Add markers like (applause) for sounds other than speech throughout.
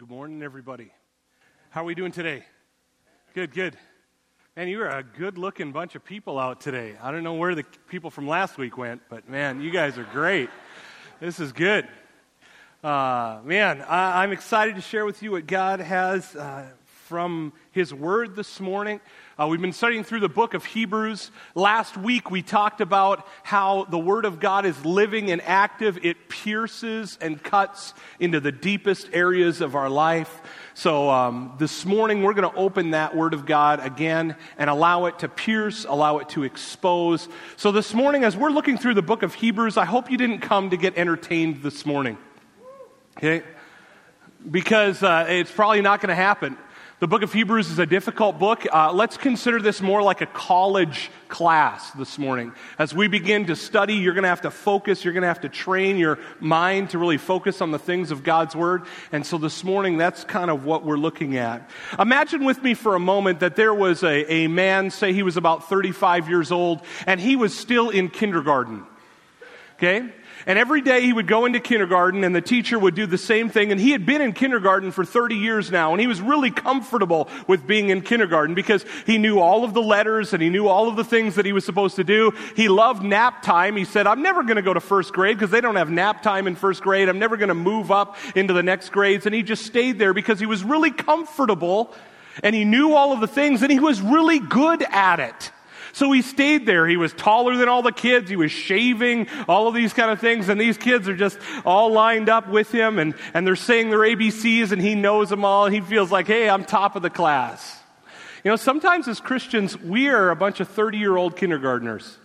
good morning, everybody. How are we doing today? Good, good. Man, you are a good looking bunch of people out today. I don't know where the people from last week went, but man, you guys are great. This is good. Uh, man, I, am excited to share with you what God has uh, from His Word this morning. Uh, we've been studying through the book of Hebrews. Last week we talked about how the Word of God is living and active. It pierces and cuts into the deepest areas of our life. So um, this morning we're going to open that Word of God again and allow it to pierce, allow it to expose. So this morning, as we're looking through the book of Hebrews, I hope you didn't come to get entertained this morning. Okay? Because uh, it's probably not going to happen. The book of Hebrews is a difficult book. Uh, let's consider this more like a college class this morning. As we begin to study, you're going to have to focus, you're going to have to train your mind to really focus on the things of God's Word. And so this morning, that's kind of what we're looking at. Imagine with me for a moment that there was a, a man, say he was about 35 years old, and he was still in kindergarten. Okay? And every day he would go into kindergarten and the teacher would do the same thing. And he had been in kindergarten for 30 years now. And he was really comfortable with being in kindergarten because he knew all of the letters and he knew all of the things that he was supposed to do. He loved nap time. He said, I'm never going to go to first grade because they don't have nap time in first grade. I'm never going to move up into the next grades. And he just stayed there because he was really comfortable and he knew all of the things and he was really good at it. So he stayed there. He was taller than all the kids. He was shaving, all of these kind of things. And these kids are just all lined up with him and, and they're saying their ABCs and he knows them all. And he feels like, hey, I'm top of the class. You know, sometimes as Christians, we are a bunch of 30 year old kindergartners.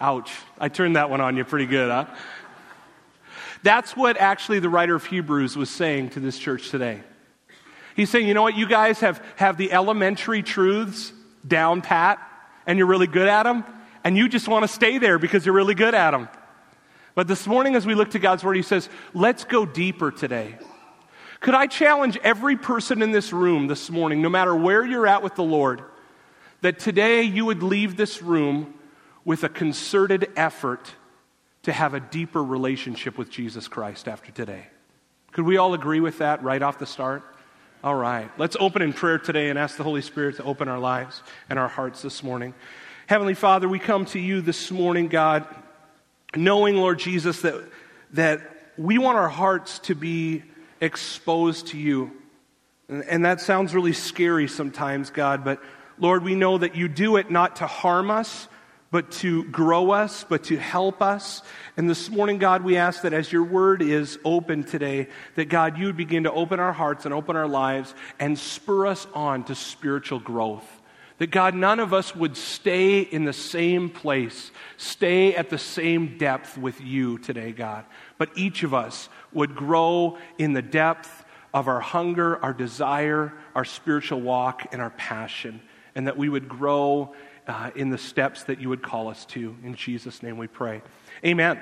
Ouch. I turned that one on you pretty good, huh? That's what actually the writer of Hebrews was saying to this church today. He's saying, you know what, you guys have, have the elementary truths down pat and you're really good at them, and you just want to stay there because you're really good at them. But this morning, as we look to God's Word, He says, let's go deeper today. Could I challenge every person in this room this morning, no matter where you're at with the Lord, that today you would leave this room with a concerted effort to have a deeper relationship with Jesus Christ after today? Could we all agree with that right off the start? All right. Let's open in prayer today and ask the Holy Spirit to open our lives and our hearts this morning. Heavenly Father, we come to you this morning, God, knowing, Lord Jesus, that, that we want our hearts to be exposed to you. And, and that sounds really scary sometimes, God, but Lord, we know that you do it not to harm us, but to grow us, but to help us. And this morning, God, we ask that as your word is open today, that God, you would begin to open our hearts and open our lives and spur us on to spiritual growth. That God, none of us would stay in the same place, stay at the same depth with you today, God. But each of us would grow in the depth of our hunger, our desire, our spiritual walk, and our passion. And that we would grow uh, in the steps that you would call us to. In Jesus' name we pray. Amen.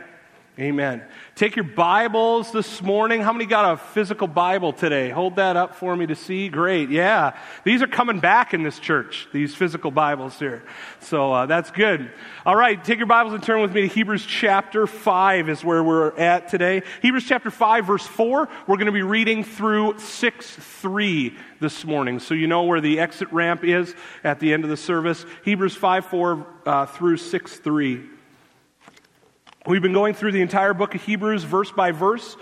Amen. Take your Bibles this morning. How many got a physical Bible today? Hold that up for me to see. Great. Yeah. These are coming back in this church, these physical Bibles here. So uh, that's good. All right. Take your Bibles and turn with me to Hebrews chapter 5 is where we're at today. Hebrews chapter 5, verse 4. We're going to be reading through 6 3 this morning. So you know where the exit ramp is at the end of the service. Hebrews 5 4 uh, through 6 3. We've been going through the entire book of Hebrews, verse by verse,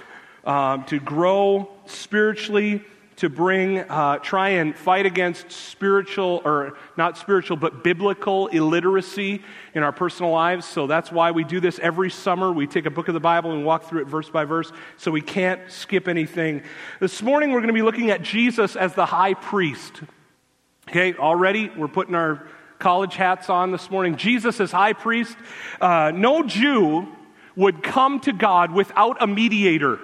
um, to grow spiritually, to bring, uh, try and fight against spiritual, or not spiritual, but biblical illiteracy in our personal lives. So that's why we do this every summer. We take a book of the Bible and walk through it verse by verse, so we can't skip anything. This morning, we're going to be looking at Jesus as the high priest. Okay, already we're putting our college hats on this morning. Jesus as high priest. Uh, no Jew would come to God without a mediator.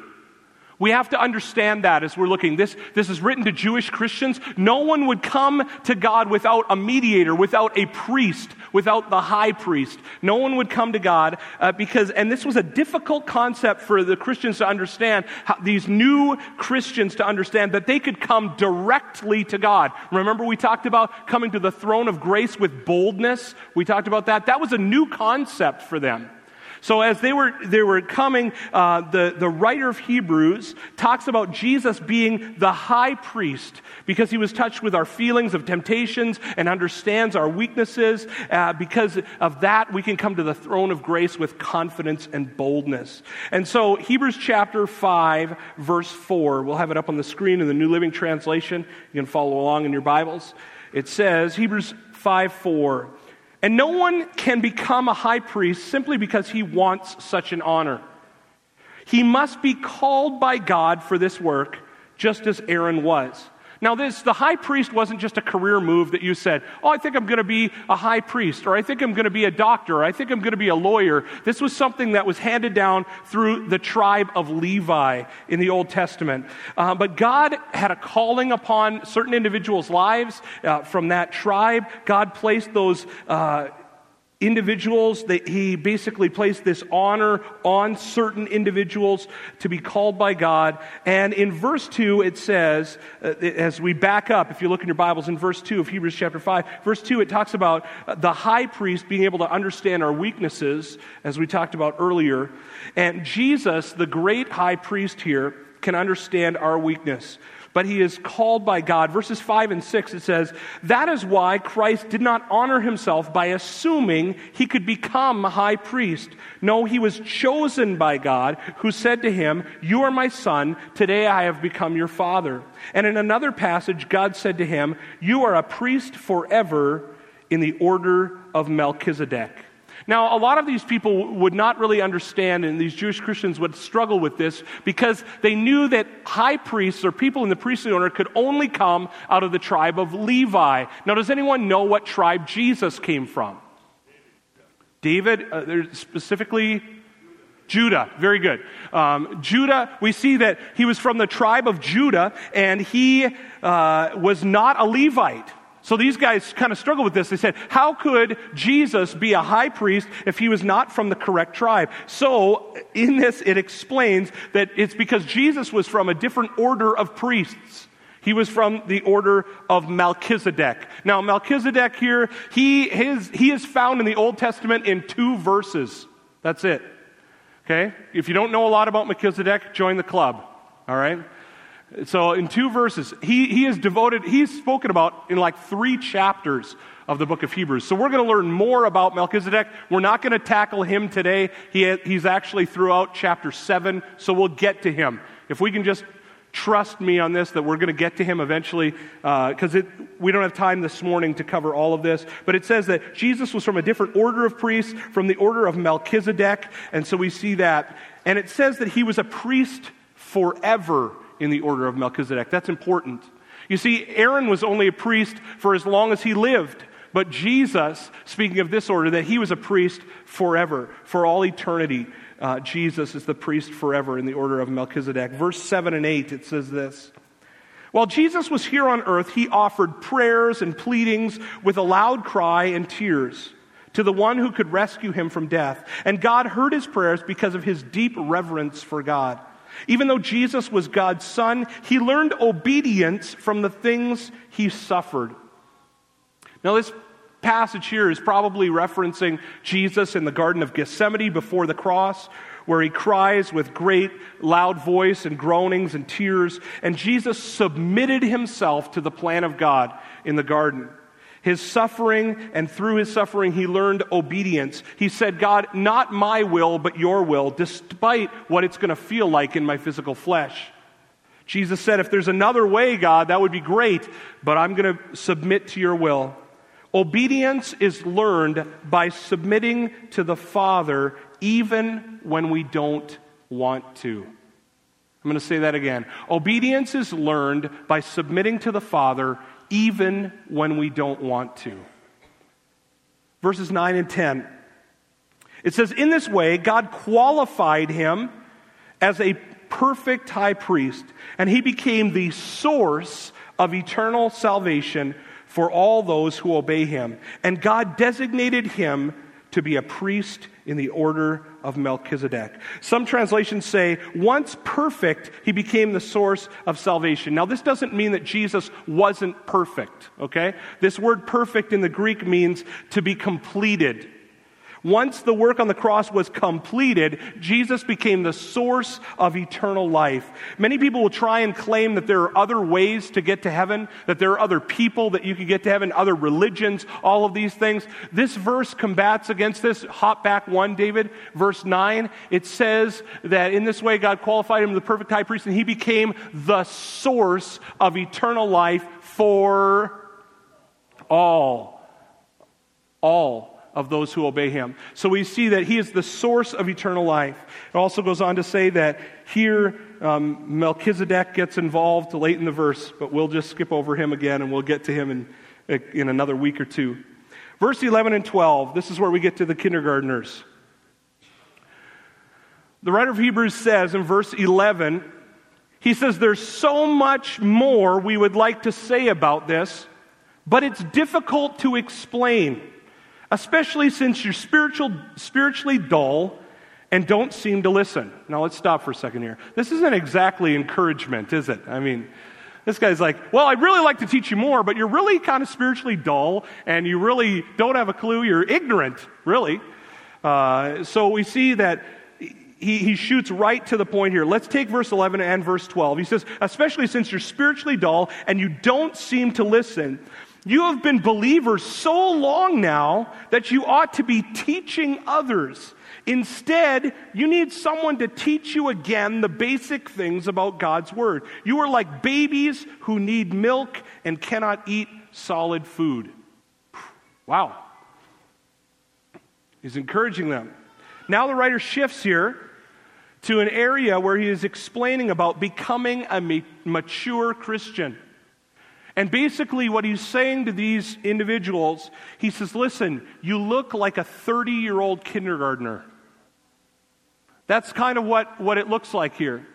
We have to understand that as we're looking. This, this is written to Jewish Christians. No one would come to God without a mediator, without a priest, without the high priest. No one would come to God uh, because, and this was a difficult concept for the Christians to understand, how, these new Christians to understand that they could come directly to God. Remember, we talked about coming to the throne of grace with boldness? We talked about that. That was a new concept for them. So as they were, they were coming, uh, the, the writer of Hebrews talks about Jesus being the high priest because he was touched with our feelings of temptations and understands our weaknesses. Uh, because of that, we can come to the throne of grace with confidence and boldness. And so Hebrews chapter 5, verse 4, we'll have it up on the screen in the New Living Translation. You can follow along in your Bibles. It says, Hebrews 5, 4, and no one can become a high priest simply because he wants such an honor. He must be called by God for this work, just as Aaron was. Now, this, the high priest wasn't just a career move that you said, oh, I think I'm going to be a high priest, or I think I'm going to be a doctor, or I think I'm going to be a lawyer. This was something that was handed down through the tribe of Levi in the Old Testament. Uh, but God had a calling upon certain individuals' lives uh, from that tribe. God placed those uh, individuals that he basically placed this honor on certain individuals to be called by god. And in verse 2 it says uh, as we back up if you look in your bibles in verse 2 of hebrews chapter 5 verse 2 it talks about uh, the high priest being able to understand our weaknesses as we talked about earlier. And jesus the great high priest here can understand our weakness but he is called by God. Verses 5 and 6, it says, That is why Christ did not honor himself by assuming he could become high priest. No, he was chosen by God, who said to him, You are my son, today I have become your father. And in another passage, God said to him, You are a priest forever in the order of Melchizedek. Now, a lot of these people would not really understand, and these Jewish Christians would struggle with this because they knew that high priests or people in the priestly order could only come out of the tribe of Levi. Now, does anyone know what tribe Jesus came from? David, uh, specifically Judah, very good. Um, Judah, we see that he was from the tribe of Judah, and he uh, was not a Levite. So these guys kind of struggled with this. They said, How could Jesus be a high priest if he was not from the correct tribe? So in this, it explains that it's because Jesus was from a different order of priests. He was from the order of Melchizedek. Now, Melchizedek here, he, his, he is found in the Old Testament in two verses. That's it. Okay? If you don't know a lot about Melchizedek, join the club. All right? So, in two verses, he, he is devoted, he's spoken about in like three chapters of the book of Hebrews. So, we're going to learn more about Melchizedek. We're not going to tackle him today. He, he's actually throughout chapter 7, so we'll get to him. If we can just trust me on this that we're going to get to him eventually because uh, we don't have time this morning to cover all of this but it says that jesus was from a different order of priests from the order of melchizedek and so we see that and it says that he was a priest forever in the order of Melchizedek. That's important. You see, Aaron was only a priest for as long as he lived. But Jesus, speaking of this order, that he was a priest forever, for all eternity. Uh, Jesus is the priest forever in the order of Melchizedek. Verse 7 and 8, it says this While Jesus was here on earth, he offered prayers and pleadings with a loud cry and tears to the one who could rescue him from death. And God heard his prayers because of his deep reverence for God. Even though Jesus was God's son, he learned obedience from the things he suffered. Now, this passage here is probably referencing Jesus in the Garden of Gethsemane before the cross, where he cries with great loud voice and groanings and tears. And Jesus submitted himself to the plan of God in the garden his suffering, and through his suffering, he learned obedience. He said, God, not my will, but your will, despite what it's going to feel like in my physical flesh. Jesus said, If there's another way, God, that would be great, but I'm going to submit to your will. Obedience is learned by submitting to the Father even when we don't want to. I'm going to say that again. Obedience is learned by submitting to the Father even when we don't want to. Verses 9 and 10. It says, In this way, God qualified him as a perfect high priest, and he became the source of eternal salvation for all those who obey him. And God designated him to be a priest in the order of Melchizedek. Some translations say, once perfect, he became the source of salvation. Now, this doesn't mean that Jesus wasn't perfect, okay? This word perfect in the Greek means to be completed. Once the work on the cross was completed, Jesus became the source of eternal life. Many people will try and claim that there are other ways to get to heaven, that there are other people that you can get to heaven, other religions, all of these things. This verse combats against this. Hop back one, David, verse 9. It says that in this way God qualified him the perfect high priest, and he became the source of eternal life for all. All of those who obey him. So we see that he is the source of eternal life. It also goes on to say that here um, Melchizedek gets involved late in the verse, but we'll just skip over him again and we'll get to him in, in another week or two. Verse 11 and 12, this is where we get to the kindergartners. The writer of Hebrews says in verse 11, he says, There's so much more we would like to say about this, but it's difficult to explain especially since you're spiritual, spiritually dull and don't seem to listen. Now, let's stop for a second here. This isn't exactly encouragement, is it? I mean, this guy's like, Well, I'd really like to teach you more, but you're really kind of spiritually dull and you really don't have a clue. You're ignorant, really. Uh, so we see that he, he shoots right to the point here. Let's take verse 11 and verse 12. He says, Especially since you're spiritually dull and you don't seem to listen, you have been believers so long now that you ought to be teaching others. Instead, you need someone to teach you again the basic things about God's Word. You are like babies who need milk and cannot eat solid food. Wow. He's encouraging them. Now the writer shifts here to an area where he is explaining about becoming a mature Christian. And basically, what he's saying to these individuals, he says, Listen, you look like a 30 year old kindergartner. That's kind of what, what it looks like here.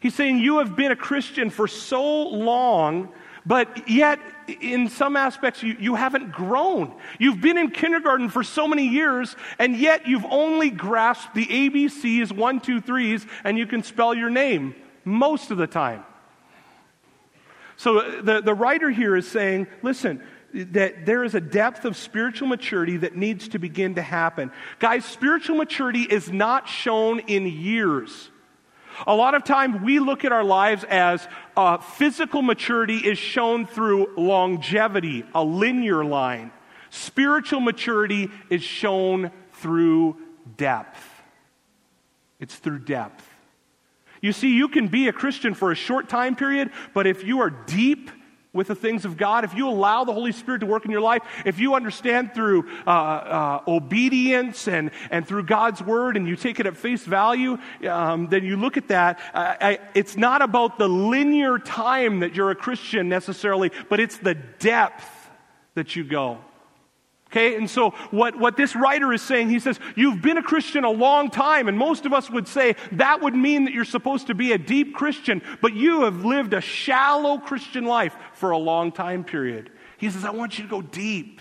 He's saying, You have been a Christian for so long, but yet, in some aspects, you, you haven't grown. You've been in kindergarten for so many years, and yet you've only grasped the ABCs, one, two, threes, and you can spell your name most of the time. So uh, the, the writer here is saying, listen, that there is a depth of spiritual maturity that needs to begin to happen. Guys, spiritual maturity is not shown in years. A lot of time we look at our lives as uh, physical maturity is shown through longevity, a linear line. Spiritual maturity is shown through depth. It's through depth. You see, you can be a Christian for a short time period, but if you are deep with the things of God, if you allow the Holy Spirit to work in your life, if you understand through uh, uh, obedience and, and through God's word and you take it at face value, um, then you look at that. I, it's not about the linear time that you're a Christian necessarily, but it's the depth that you go. Okay, and so what, what this writer is saying, he says, You've been a Christian a long time, and most of us would say that would mean that you're supposed to be a deep Christian, but you have lived a shallow Christian life for a long time period. He says, I want you to go deep.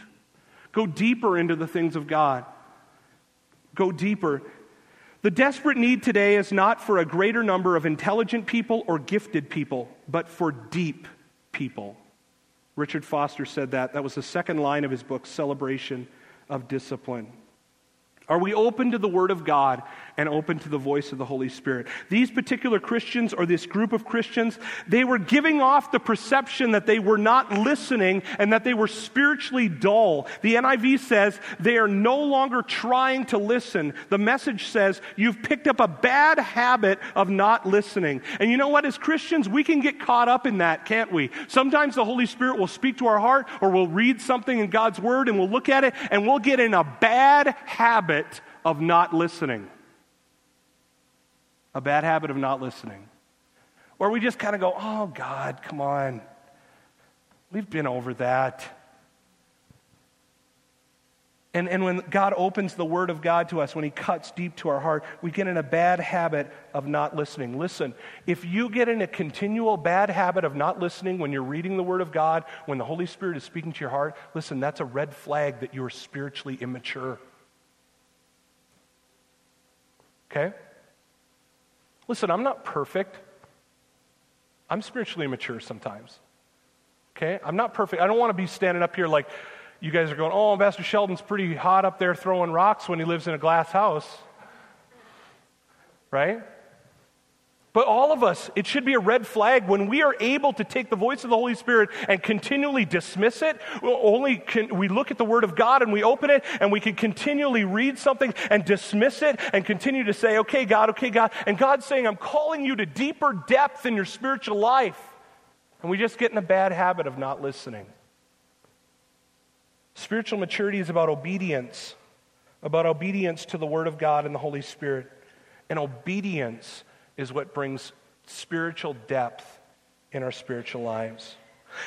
Go deeper into the things of God. Go deeper. The desperate need today is not for a greater number of intelligent people or gifted people, but for deep people. Richard Foster said that. That was the second line of his book, Celebration of Discipline. Are we open to the Word of God and open to the voice of the Holy Spirit? These particular Christians, or this group of Christians, they were giving off the perception that they were not listening and that they were spiritually dull. The NIV says they are no longer trying to listen. The message says you've picked up a bad habit of not listening. And you know what? As Christians, we can get caught up in that, can't we? Sometimes the Holy Spirit will speak to our heart or we'll read something in God's Word and we'll look at it and we'll get in a bad habit habit of not listening. A bad habit of not listening. Where we just kind of go, oh, God, come on. We've been over that. And, and when God opens the Word of God to us, when He cuts deep to our heart, we get in a bad habit of not listening. Listen, if you get in a continual bad habit of not listening when you're reading the Word of God, when the Holy Spirit is speaking to your heart, listen, that's a red flag that you are spiritually immature. Okay? Listen, I'm not perfect. I'm spiritually immature sometimes. Okay? I'm not perfect. I don't want to be standing up here like, you guys are going, oh, Pastor Sheldon's pretty hot up there throwing rocks when he lives in a glass house. Right? But all of us, it should be a red flag when we are able to take the voice of the Holy Spirit and continually dismiss it. Only can we look at the Word of God and we open it and we can continually read something and dismiss it and continue to say, okay, God, okay, God. And God's saying, I'm calling you to deeper depth in your spiritual life. And we just get in a bad habit of not listening. Spiritual maturity is about obedience, about obedience to the Word of God and the Holy Spirit. And obedience is what brings spiritual depth in our spiritual lives.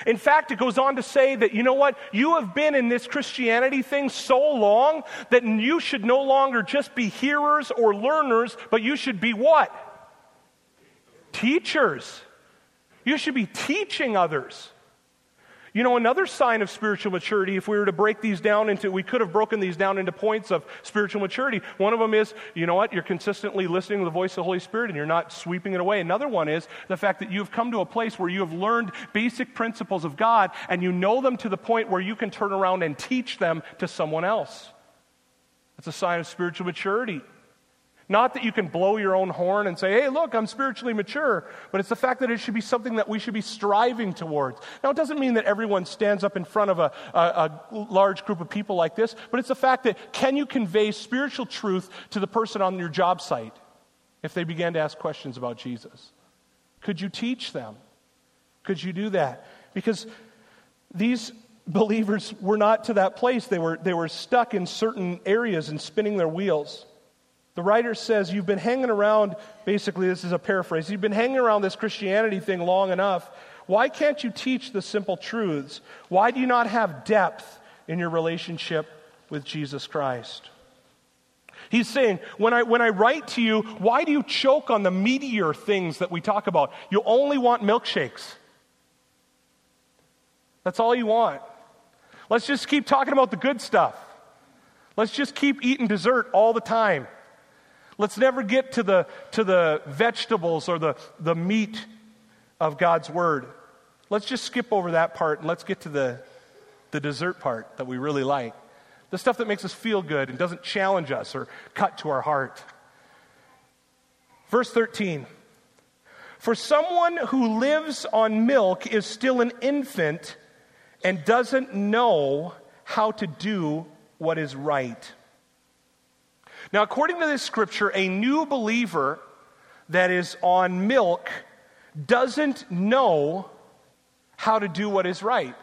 In fact, it goes on to say that, you know what? You have been in this Christianity thing so long that you should no longer just be hearers or learners, but you should be what? Teachers. You should be teaching others. You know, another sign of spiritual maturity, if we were to break these down into, we could have broken these down into points of spiritual maturity. One of them is, you know what, you're consistently listening to the voice of the Holy Spirit and you're not sweeping it away. Another one is the fact that you've come to a place where you have learned basic principles of God and you know them to the point where you can turn around and teach them to someone else. That's a sign of spiritual maturity. Not that you can blow your own horn and say, hey, look, I'm spiritually mature, but it's the fact that it should be something that we should be striving towards. Now, it doesn't mean that everyone stands up in front of a, a, a large group of people like this, but it's the fact that can you convey spiritual truth to the person on your job site if they began to ask questions about Jesus? Could you teach them? Could you do that? Because these believers were not to that place. They were, they were stuck in certain areas and spinning their wheels. The writer says, You've been hanging around, basically, this is a paraphrase, you've been hanging around this Christianity thing long enough. Why can't you teach the simple truths? Why do you not have depth in your relationship with Jesus Christ? He's saying, when I, when I write to you, why do you choke on the meatier things that we talk about? You only want milkshakes. That's all you want. Let's just keep talking about the good stuff. Let's just keep eating dessert all the time. Let's never get to the, to the vegetables or the, the meat of God's word. Let's just skip over that part and let's get to the, the dessert part that we really like. The stuff that makes us feel good and doesn't challenge us or cut to our heart. Verse 13 For someone who lives on milk is still an infant and doesn't know how to do what is right. Now, according to this scripture, a new believer that is on milk doesn't know how to do what is right.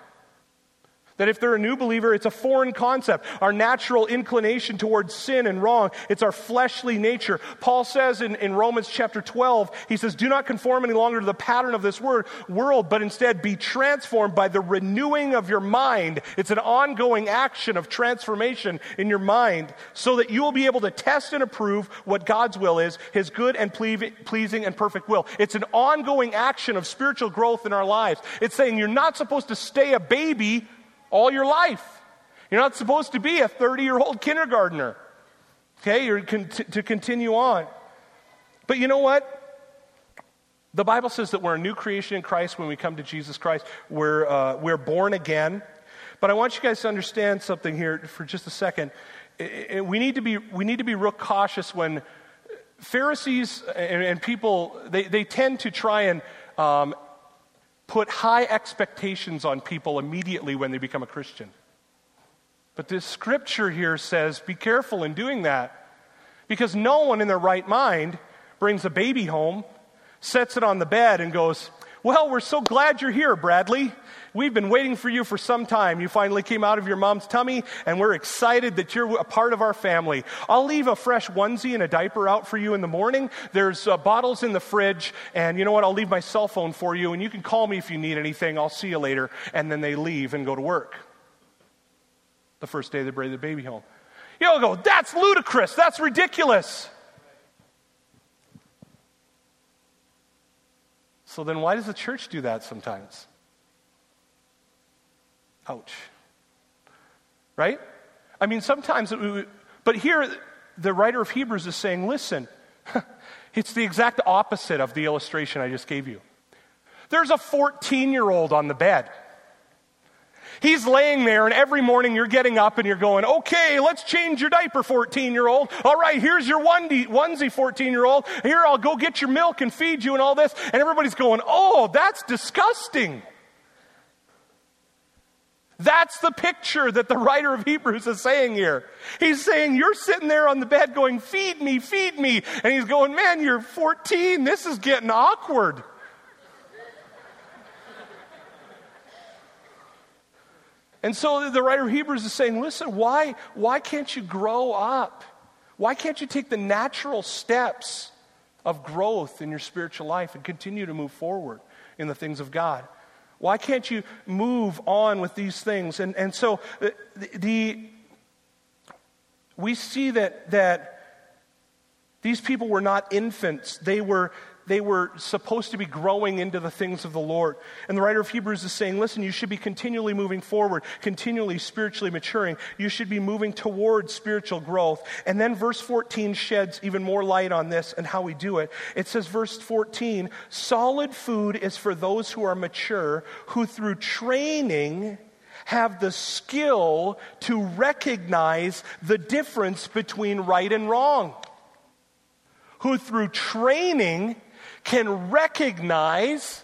That if they're a new believer, it's a foreign concept. Our natural inclination towards sin and wrong, it's our fleshly nature. Paul says in, in Romans chapter 12, he says, Do not conform any longer to the pattern of this word, world, but instead be transformed by the renewing of your mind. It's an ongoing action of transformation in your mind so that you will be able to test and approve what God's will is, his good and pleasing and perfect will. It's an ongoing action of spiritual growth in our lives. It's saying you're not supposed to stay a baby all your life. You're not supposed to be a 30 year old kindergartner. Okay, you're con- to continue on. But you know what? The Bible says that we're a new creation in Christ when we come to Jesus Christ. We're, uh, we're born again. But I want you guys to understand something here for just a second. We need to be, we need to be real cautious when Pharisees and, and people, they, they tend to try and um, put high expectations on people immediately when they become a Christian. But this scripture here says be careful in doing that because no one in their right mind brings a baby home, sets it on the bed, and goes, Well, we're so glad you're here, Bradley. We've been waiting for you for some time. You finally came out of your mom's tummy, and we're excited that you're a part of our family. I'll leave a fresh onesie and a diaper out for you in the morning. There's uh, bottles in the fridge, and you know what? I'll leave my cell phone for you, and you can call me if you need anything. I'll see you later. And then they leave and go to work. The first day they bring the baby home. You'll go, that's ludicrous. That's ridiculous. So then, why does the church do that sometimes? Ouch. Right? I mean, sometimes, but here the writer of Hebrews is saying, listen, (laughs) it's the exact opposite of the illustration I just gave you. There's a 14 year old on the bed. He's laying there, and every morning you're getting up and you're going, okay, let's change your diaper, 14 year old. All right, here's your onesie, 14 year old. Here, I'll go get your milk and feed you and all this. And everybody's going, oh, that's disgusting. That's the picture that the writer of Hebrews is saying here. He's saying, You're sitting there on the bed going, Feed me, feed me. And he's going, Man, you're 14. This is getting awkward. And so the writer of Hebrews is saying, listen, why, why can't you grow up? Why can't you take the natural steps of growth in your spiritual life and continue to move forward in the things of God? Why can't you move on with these things? And, and so uh, the, the we see that, that these people were not infants. They were, they were supposed to be growing into the things of the Lord. And the writer of Hebrews is saying, listen, you should be continually moving forward, continually spiritually maturing. You should be moving towards spiritual growth. And then verse 14 sheds even more light on this and how we do it. It says, verse 14, solid food is for those who are mature, who through training, have the skill to recognize the difference between right and wrong. Who through training can recognize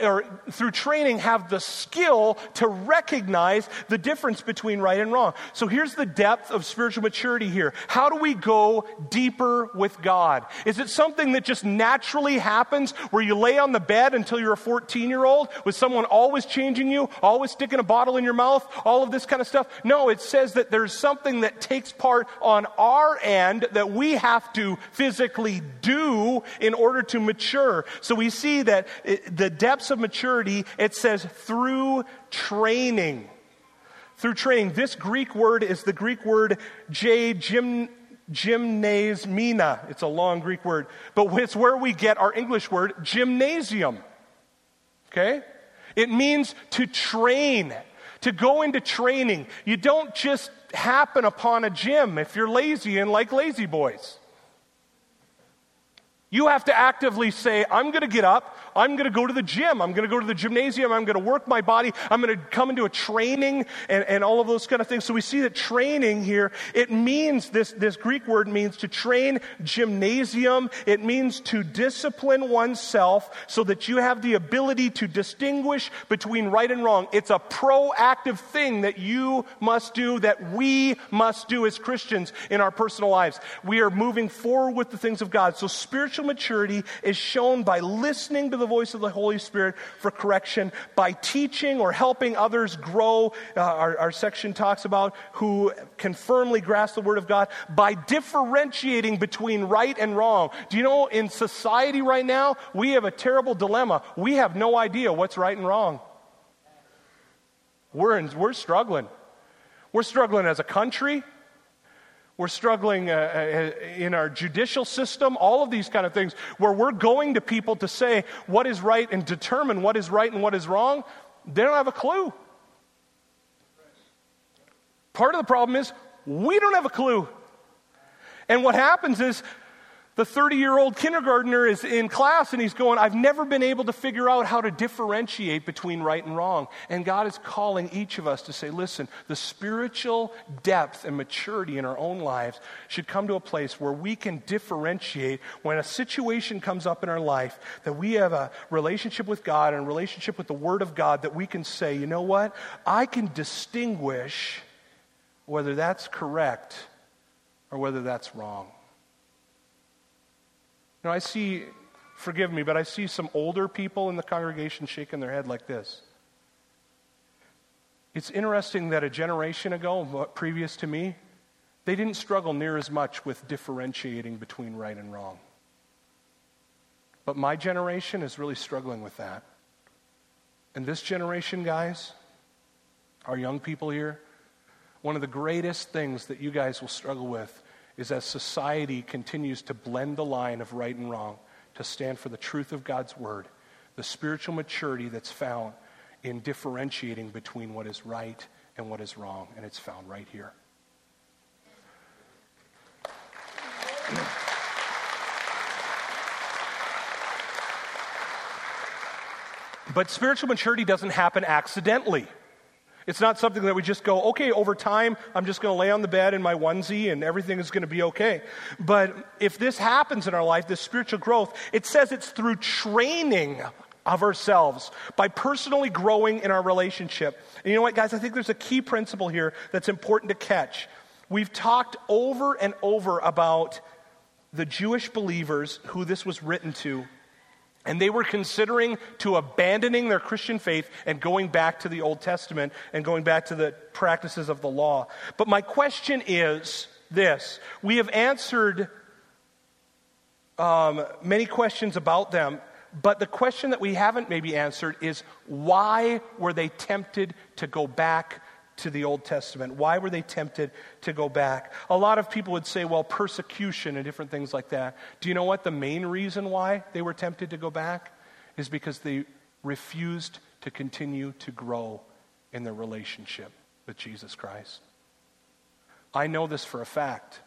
or through training have the skill to recognize the difference between right and wrong. So here's the depth of spiritual maturity here. How do we go deeper with God? Is it something that just naturally happens where you lay on the bed until you're a 14 year old with someone always changing you, always sticking a bottle in your mouth, all of this kind of stuff? No, it says that there's something that takes part on our end that we have to physically do in order to mature. So we see that the depth steps of maturity, it says through training. Through training. This Greek word is the Greek word J, gym, gymnasmina. It's a long Greek word, but it's where we get our English word gymnasium. Okay? It means to train, to go into training. You don't just happen upon a gym if you're lazy and like lazy boys. You have to actively say, I'm going to get up, I'm going to go to the gym. I'm going to go to the gymnasium. I'm going to work my body. I'm going to come into a training and, and all of those kind of things. So we see that training here, it means this, this Greek word means to train gymnasium. It means to discipline oneself so that you have the ability to distinguish between right and wrong. It's a proactive thing that you must do, that we must do as Christians in our personal lives. We are moving forward with the things of God. So spiritual maturity is shown by listening to the the voice of the Holy Spirit for correction by teaching or helping others grow. Uh, our, our section talks about who can firmly grasp the Word of God by differentiating between right and wrong. Do you know in society right now, we have a terrible dilemma. We have no idea what's right and wrong. We're, in, we're struggling. We're struggling as a country. We're struggling uh, uh, in our judicial system, all of these kind of things, where we're going to people to say what is right and determine what is right and what is wrong. They don't have a clue. Part of the problem is we don't have a clue. And what happens is the 30 year old kindergartner is in class and he's going, I've never been able to figure out how to differentiate between right and wrong. And God is calling each of us to say, listen, the spiritual depth and maturity in our own lives should come to a place where we can differentiate when a situation comes up in our life that we have a relationship with God and a relationship with the Word of God that we can say, you know what? I can distinguish whether that's correct or whether that's wrong. Now, I see, forgive me, but I see some older people in the congregation shaking their head like this. It's interesting that a generation ago, previous to me, they didn't struggle near as much with differentiating between right and wrong. But my generation is really struggling with that. And this generation, guys, our young people here, one of the greatest things that you guys will struggle with is as society continues to blend the line of right and wrong to stand for the truth of God's word, the spiritual maturity that's found in differentiating between what is right and what is wrong, and it's found right here. But spiritual maturity doesn't happen accidentally. It's not something that we just go, okay, over time, I'm just going to lay on the bed in my onesie and everything is going to be okay. But if this happens in our life, this spiritual growth, it says it's through training of ourselves by personally growing in our relationship. And you know what, guys? I think there's a key principle here that's important to catch. We've talked over and over about the Jewish believers who this was written to and they were considering to abandoning their Christian faith and going back to the Old Testament and going back to the practices of the law. But my question is this we have answered um, many questions about them, but the question that we haven't maybe answered is why were they tempted to go back to the Old Testament? Why were they tempted to go back? A lot of people would say, well, persecution and different things like that. Do you know what the main reason why they were tempted to go back? Is because they refused to continue to grow in their relationship with Jesus Christ. I know this for a fact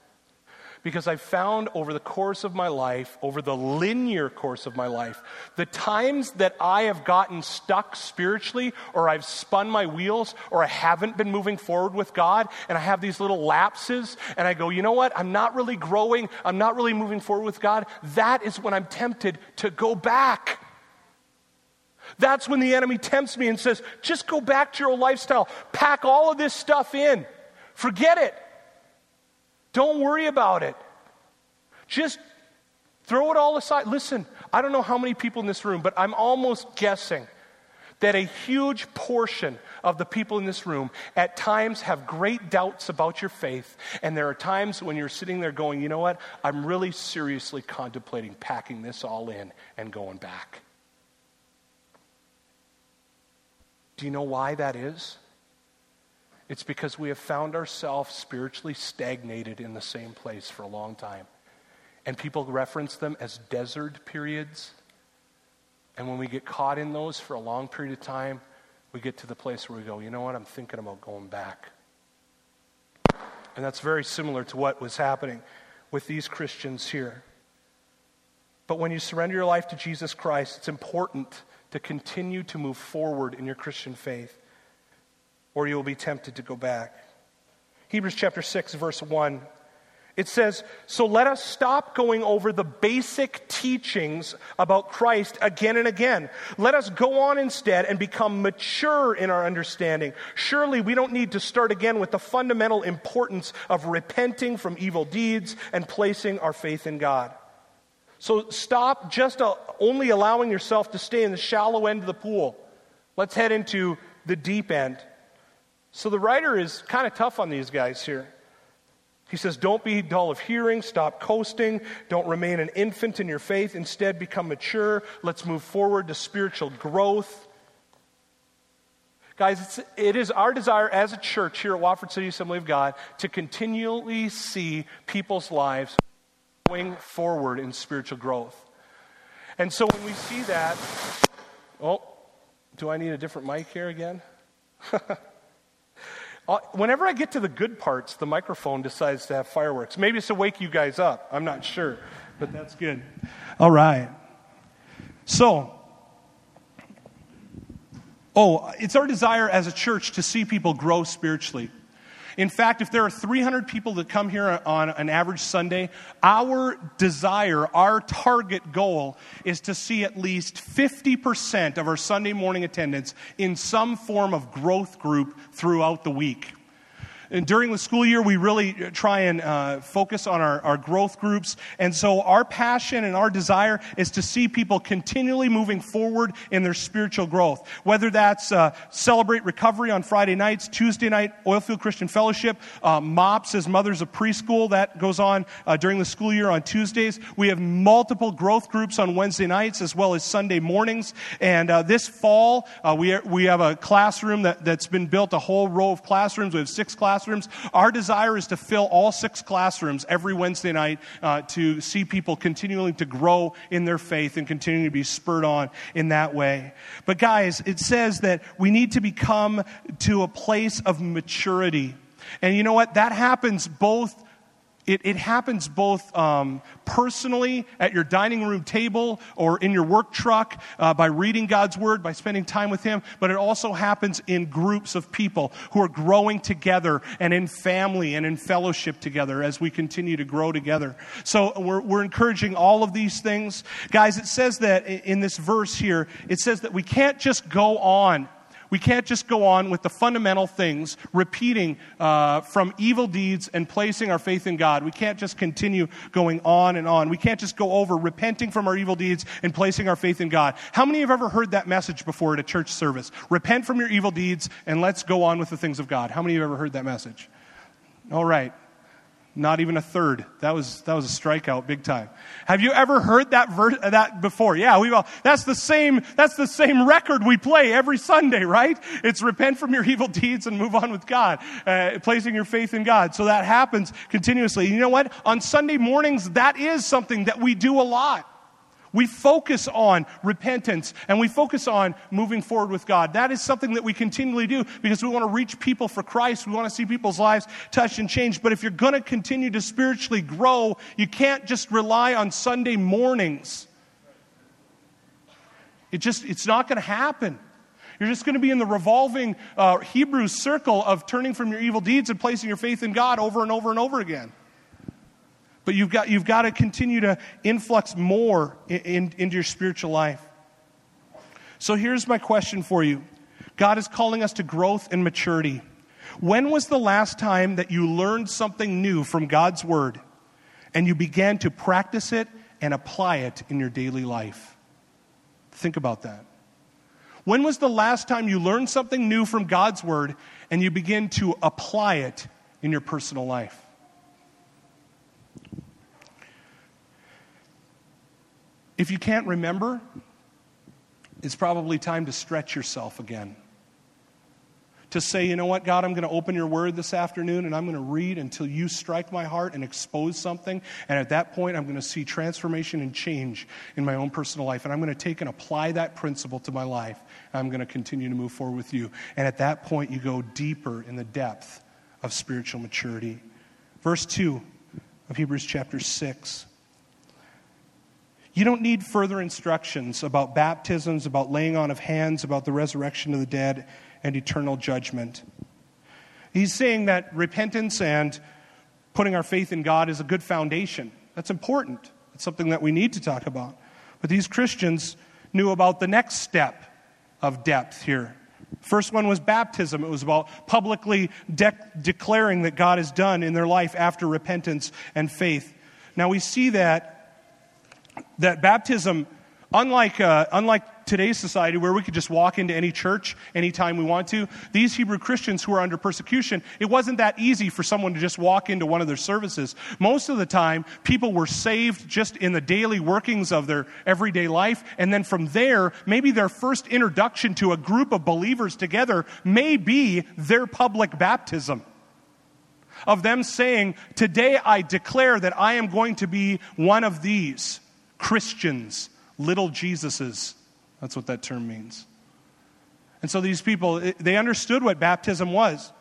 because I've found over the course of my life, over the linear course of my life, the times that I have gotten stuck spiritually, or I've spun my wheels, or I haven't been moving forward with God, and I have these little lapses, and I go, you know what? I'm not really growing, I'm not really moving forward with God. That is when I'm tempted to go back. That's when the enemy tempts me and says, just go back to your old lifestyle. Pack all of this stuff in. Forget it. Don't worry about it. Just throw it all aside. Listen, I don't know how many people in this room, but I'm almost guessing that a huge portion of the people in this room at times have great doubts about your faith. And there are times when you're sitting there going, you know what? I'm really seriously contemplating packing this all in and going back. Do you know why that is? It's because we have found ourselves spiritually stagnated in the same place for a long time. And people reference them as desert periods. And when we get caught in those for a long period of time, we get to the place where we go, you know what, I'm thinking about going back. And that's very similar to what was happening with these Christians here. But when you surrender your life to Jesus Christ, it's important to continue to move forward in your Christian faith or you will be tempted to go back. Hebrews chapter 6, verse 1. It says, So let us stop going over the basic teachings about Christ again and again. Let us go on instead and become mature in our understanding. Surely we don't need to start again with the fundamental importance of repenting from evil deeds and placing our faith in God. So stop just uh, only allowing yourself to stay in the shallow end of the pool. Let's head into the deep end. So the writer is kind of tough on these guys here. He says, Don't be dull of hearing, stop coasting, don't remain an infant in your faith, instead become mature. Let's move forward to spiritual growth. Guys, it's, it is our desire as a church here at Watford City Assembly of God to continually see people's lives going forward in spiritual growth. And so when we see that, oh, do I need a different mic here again? (laughs) Uh, whenever I get to the good parts, the microphone decides to have fireworks. Maybe it's to wake you guys up. I'm not sure, but that's good. All right. So, oh, it's our desire as a church to see people grow spiritually. In fact, if there are 300 people that come here on an average Sunday, our desire, our target goal is to see at least 50% of our Sunday morning attendance in some form of growth group throughout the week. And during the school year, we really try and uh, focus on our, our growth groups. And so our passion and our desire is to see people continually moving forward in their spiritual growth. Whether that's uh, Celebrate Recovery on Friday nights, Tuesday night, Oilfield Christian Fellowship, uh, MOPS as Mothers of Preschool, that goes on uh, during the school year on Tuesdays. We have multiple growth groups on Wednesday nights as well as Sunday mornings. And uh, this fall, uh, we, are, we have a classroom that, that's been built, a whole row of classrooms. We have six classrooms classrooms. Our desire is to fill all six classrooms every Wednesday night uh, to see people continuing to grow in their faith and continuing to be spurred on in that way. But, guys, it says that we need to become to a place of maturity. And you know what? That happens both It, it happens both um, personally at your dining room table or in your work truck uh, by reading God's word, by spending time with Him, but it also happens in groups of people who are growing together and in family and in fellowship together as we continue to grow together. So we're, we're encouraging all of these things. Guys, it says that in this verse here, it says that we can't just go on we can't just go on with the fundamental things, repeating uh, from evil deeds and placing our faith in God. We can't just continue going on and on. We can't just go over repenting from our evil deeds and placing our faith in God. How many have ever heard that message before at a church service? Repent from your evil deeds and let's go on with the things of God. How many have ever heard that message? All right. Not even a third. That was, that was a strikeout big time. Have you ever heard that verse, that before? Yeah, we've all, that's the same, that's the same record we play every Sunday, right? It's repent from your evil deeds and move on with God, uh, placing your faith in God. So that happens continuously. You know what? On Sunday mornings, that is something that we do a lot. We focus on repentance and we focus on moving forward with God. That is something that we continually do because we want to reach people for Christ. We want to see people's lives touched and changed. But if you're going to continue to spiritually grow, you can't just rely on Sunday mornings. It just, it's not going to happen. You're just going to be in the revolving uh, Hebrew circle of turning from your evil deeds and placing your faith in God over and over and over again. But you've got, you've got to continue to influx more in, in, into your spiritual life. So here's my question for you God is calling us to growth and maturity. When was the last time that you learned something new from God's Word and you began to practice it and apply it in your daily life? Think about that. When was the last time you learned something new from God's Word and you begin to apply it in your personal life? If you can't remember, it's probably time to stretch yourself again. To say, you know what, God, I'm going to open your word this afternoon and I'm going to read until you strike my heart and expose something. And at that point, I'm going to see transformation and change in my own personal life. And I'm going to take and apply that principle to my life. I'm going to continue to move forward with you. And at that point, you go deeper in the depth of spiritual maturity. Verse 2 of Hebrews chapter 6. You don't need further instructions about baptisms, about laying on of hands, about the resurrection of the dead, and eternal judgment. He's saying that repentance and putting our faith in God is a good foundation. That's important. It's something that we need to talk about. But these Christians knew about the next step of depth here. First one was baptism. It was about publicly de- declaring that God has done in their life after repentance and faith. Now we see that that baptism, unlike, uh, unlike today's society where we could just walk into any church anytime we want to, these Hebrew Christians who are under persecution, it wasn't that easy for someone to just walk into one of their services. Most of the time, people were saved just in the daily workings of their everyday life. And then from there, maybe their first introduction to a group of believers together may be their public baptism of them saying, Today I declare that I am going to be one of these. Christians, little Jesuses. That's what that term means. And so these people, eh, they understood what baptism was.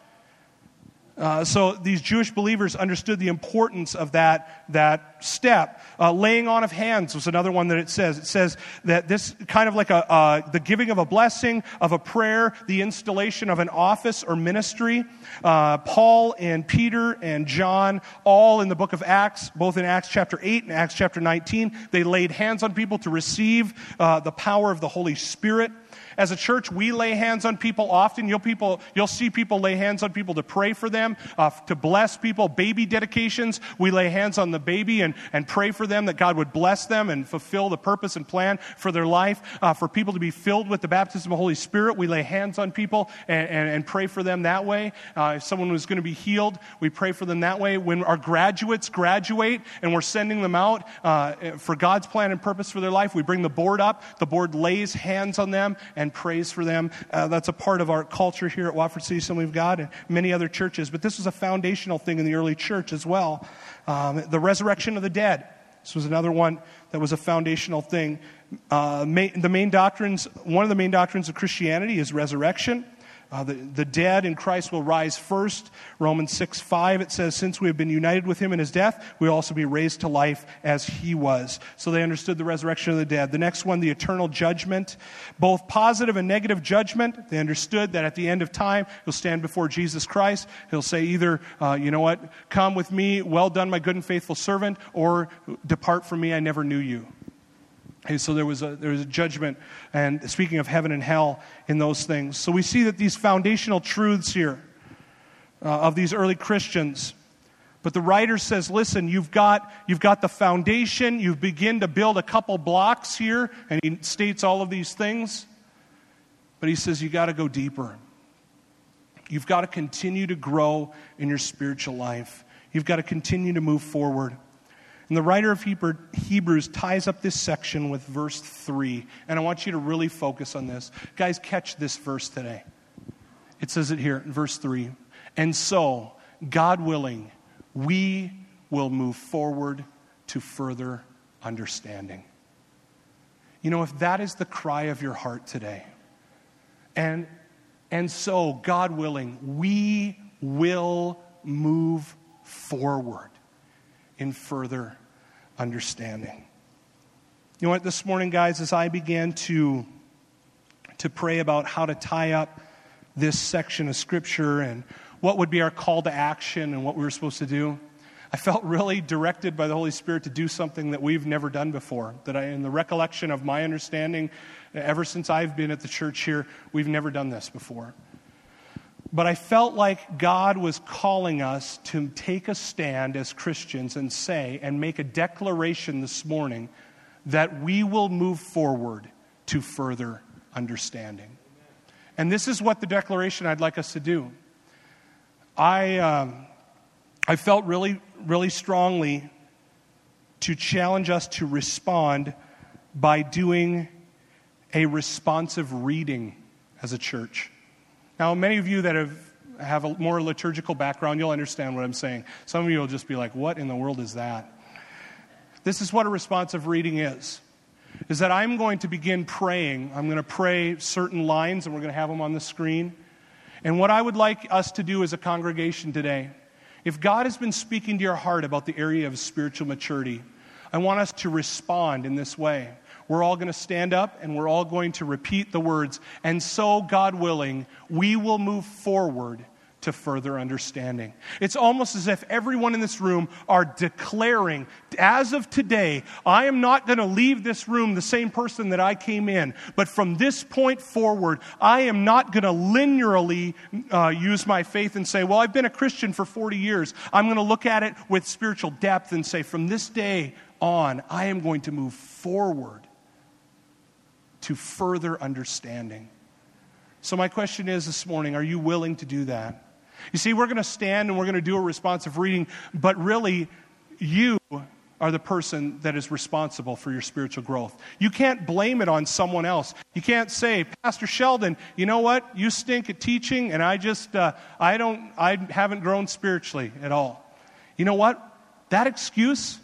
Uh, so these Jewish believers understood the importance of that, that step. Uh, laying on of hands was another one that it says. It says that this kind of like a, uh, the giving of a blessing, of a prayer, the installation of an office or ministry. Uh, Paul and Peter and John, all in the book of Acts, both in Acts chapter 8 and Acts chapter 19, they laid hands on people to receive uh, the power of the Holy Spirit. As a church, we lay hands on people often. You'll, people, you'll see people lay hands on people to pray for them, uh, to bless people. Baby dedications, we lay hands on the baby and, and pray for them that God would bless them and fulfill the purpose and plan for their life. Uh, for people to be filled with the baptism of the Holy Spirit, we lay hands on people and, and, and pray for them that way. Uh, if someone was going to be healed, we pray for them that way. When our graduates graduate and we're sending them out uh, for God's plan and purpose for their life, we bring the board up. The board lays hands on them and and praise for them. Uh, that's a part of our culture here at Watford City Assembly of God and many other churches. But this was a foundational thing in the early church as well. Um, the resurrection of the dead. This was another one that was a foundational thing. Uh, the main doctrines, one of the main doctrines of Christianity is resurrection. Uh, the, the dead in Christ will rise first. Romans 6 5, it says, Since we have been united with him in his death, we also be raised to life as he was. So they understood the resurrection of the dead. The next one, the eternal judgment. Both positive and negative judgment. They understood that at the end of time, you'll stand before Jesus Christ. He'll say either, uh, you know what, come with me, well done, my good and faithful servant, or depart from me, I never knew you. Okay, so there was, a, there was a judgment, and speaking of heaven and hell in those things. So we see that these foundational truths here uh, of these early Christians. But the writer says, listen, you've got, you've got the foundation, you begin to build a couple blocks here, and he states all of these things. But he says, you got to go deeper. You've got to continue to grow in your spiritual life. You've got to continue to move forward. And the writer of Hebrews ties up this section with verse 3. And I want you to really focus on this. Guys, catch this verse today. It says it here in verse 3. And so, God willing, we will move forward to further understanding. You know, if that is the cry of your heart today, and, and so, God willing, we will move forward in further understanding. You know what, this morning, guys, as I began to, to pray about how to tie up this section of Scripture and what would be our call to action and what we were supposed to do, I felt really directed by the Holy Spirit to do something that we've never done before. That I, in the recollection of my understanding, ever since I've been at the church here, we've never done this before. But I felt like God was calling us to take a stand as Christians and say and make a declaration this morning that we will move forward to further understanding. And this is what the declaration I'd like us to do. I, um, I felt really, really strongly to challenge us to respond by doing a responsive reading as a church. Now, many of you that have, have a more liturgical background, you'll understand what I'm saying. Some of you will just be like, what in the world is that? This is what a responsive reading is. Is that I'm going to begin praying. I'm going to pray certain lines, and we're going to have them on the screen. And what I would like us to do as a congregation today, if God has been speaking to your heart about the area of spiritual maturity, I want us to respond in this way. We're all going to stand up and we're all going to repeat the words. And so, God willing, we will move forward to further understanding. It's almost as if everyone in this room are declaring, as of today, I am not going to leave this room the same person that I came in, but from this point forward, I am not going to linearly uh, use my faith and say, Well, I've been a Christian for 40 years. I'm going to look at it with spiritual depth and say, From this day on, I am going to move forward to further understanding. So, my question is this morning are you willing to do that? You see, we're going to stand and we're going to do a responsive reading, but really, you are the person that is responsible for your spiritual growth. You can't blame it on someone else. You can't say, Pastor Sheldon, you know what? You stink at teaching, and I just, uh, I don't, I haven't grown spiritually at all. You know what? That excuse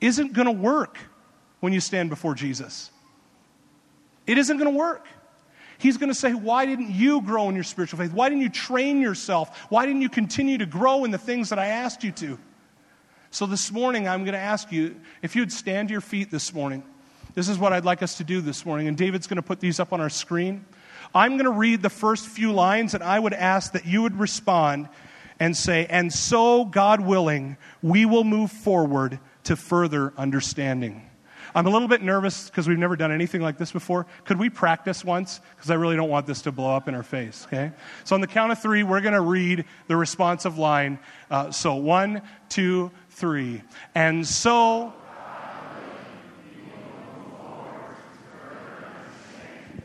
isn't going to work when you stand before Jesus. It isn't going to work. He's going to say, Why didn't you grow in your spiritual faith? Why didn't you train yourself? Why didn't you continue to grow in the things that I asked you to? So this morning, I'm going to ask you if you'd stand to your feet this morning. This is what I'd like us to do this morning. And David's going to put these up on our screen. I'm going to read the first few lines, and I would ask that you would respond and say, And so, God willing, we will move forward to further understanding. I'm a little bit nervous because we've never done anything like this before. Could we practice once? Because I really don't want this to blow up in our face, okay? So, on the count of three, we're going to read the responsive line. Uh, so, one, two, three. And so.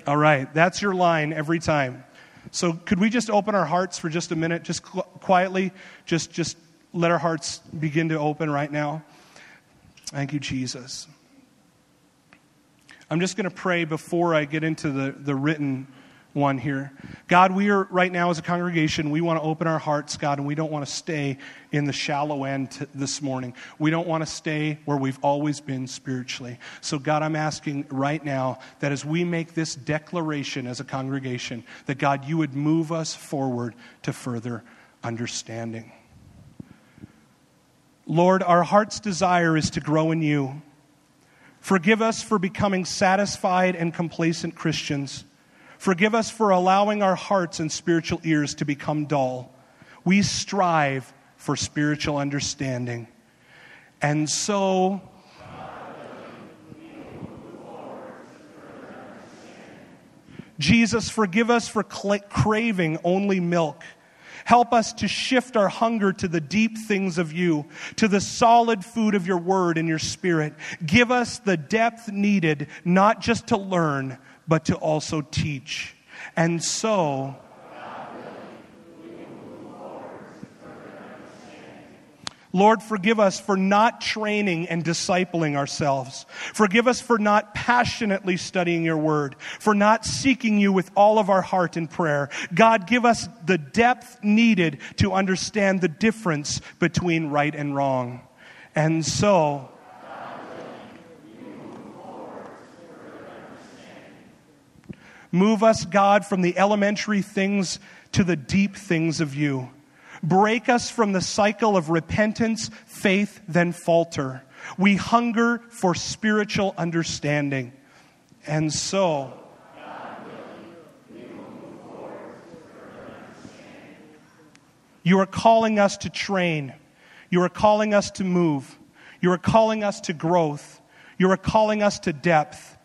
All right, that's your line every time. So, could we just open our hearts for just a minute, just quietly, just, just let our hearts begin to open right now? Thank you, Jesus. I'm just going to pray before I get into the, the written one here. God, we are right now as a congregation, we want to open our hearts, God, and we don't want to stay in the shallow end t- this morning. We don't want to stay where we've always been spiritually. So, God, I'm asking right now that as we make this declaration as a congregation, that God, you would move us forward to further understanding. Lord, our heart's desire is to grow in you. Forgive us for becoming satisfied and complacent Christians. Forgive us for allowing our hearts and spiritual ears to become dull. We strive for spiritual understanding. And so, Jesus, forgive us for craving only milk. Help us to shift our hunger to the deep things of you, to the solid food of your word and your spirit. Give us the depth needed, not just to learn, but to also teach. And so, Lord, forgive us for not training and discipling ourselves. Forgive us for not passionately studying your word, for not seeking you with all of our heart in prayer. God, give us the depth needed to understand the difference between right and wrong. And so, Move us, God, from the elementary things to the deep things of you. Break us from the cycle of repentance, faith, then falter. We hunger for spiritual understanding. And so, you are calling us to train. You are calling us to move. You are calling us to growth. You are calling us to depth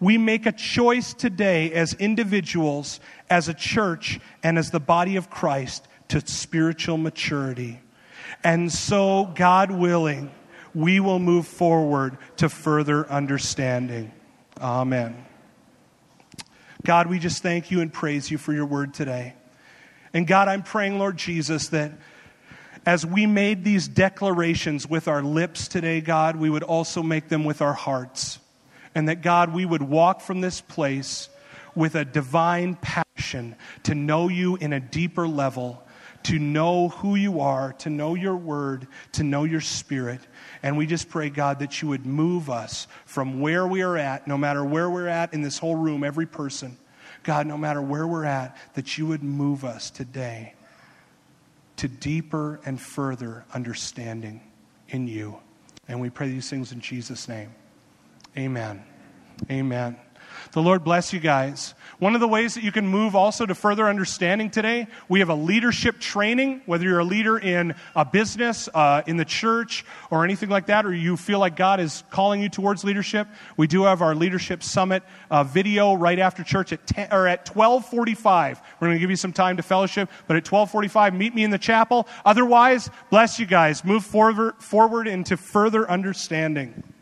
we make a choice today as individuals, as a church, and as the body of Christ to spiritual maturity. And so, God willing, we will move forward to further understanding. Amen. God, we just thank you and praise you for your word today. And God, I'm praying, Lord Jesus, that as we made these declarations with our lips today, God, we would also make them with our hearts and that God, we would walk from this place with a divine passion to know you in a deeper level, to know who you are, to know your word, to know your spirit. And we just pray, God, that you would move us from where we are at, no matter where we're at in this whole room, every person. God, no matter where we're at, that you would move us today to deeper and further understanding in you. And we pray these things in Jesus' name. Amen. Amen. The Lord bless you guys. One of the ways that you can move also to further understanding today, we have a leadership training, whether you're a leader in a business, uh, in the church, or anything like that, or you feel like God is calling you towards leadership. We do have our leadership summit uh, video right after church at 10, or at 12:45. We're going to give you some time to fellowship, but at 12:45, meet me in the chapel. Otherwise, bless you guys. Move forward, forward into further understanding.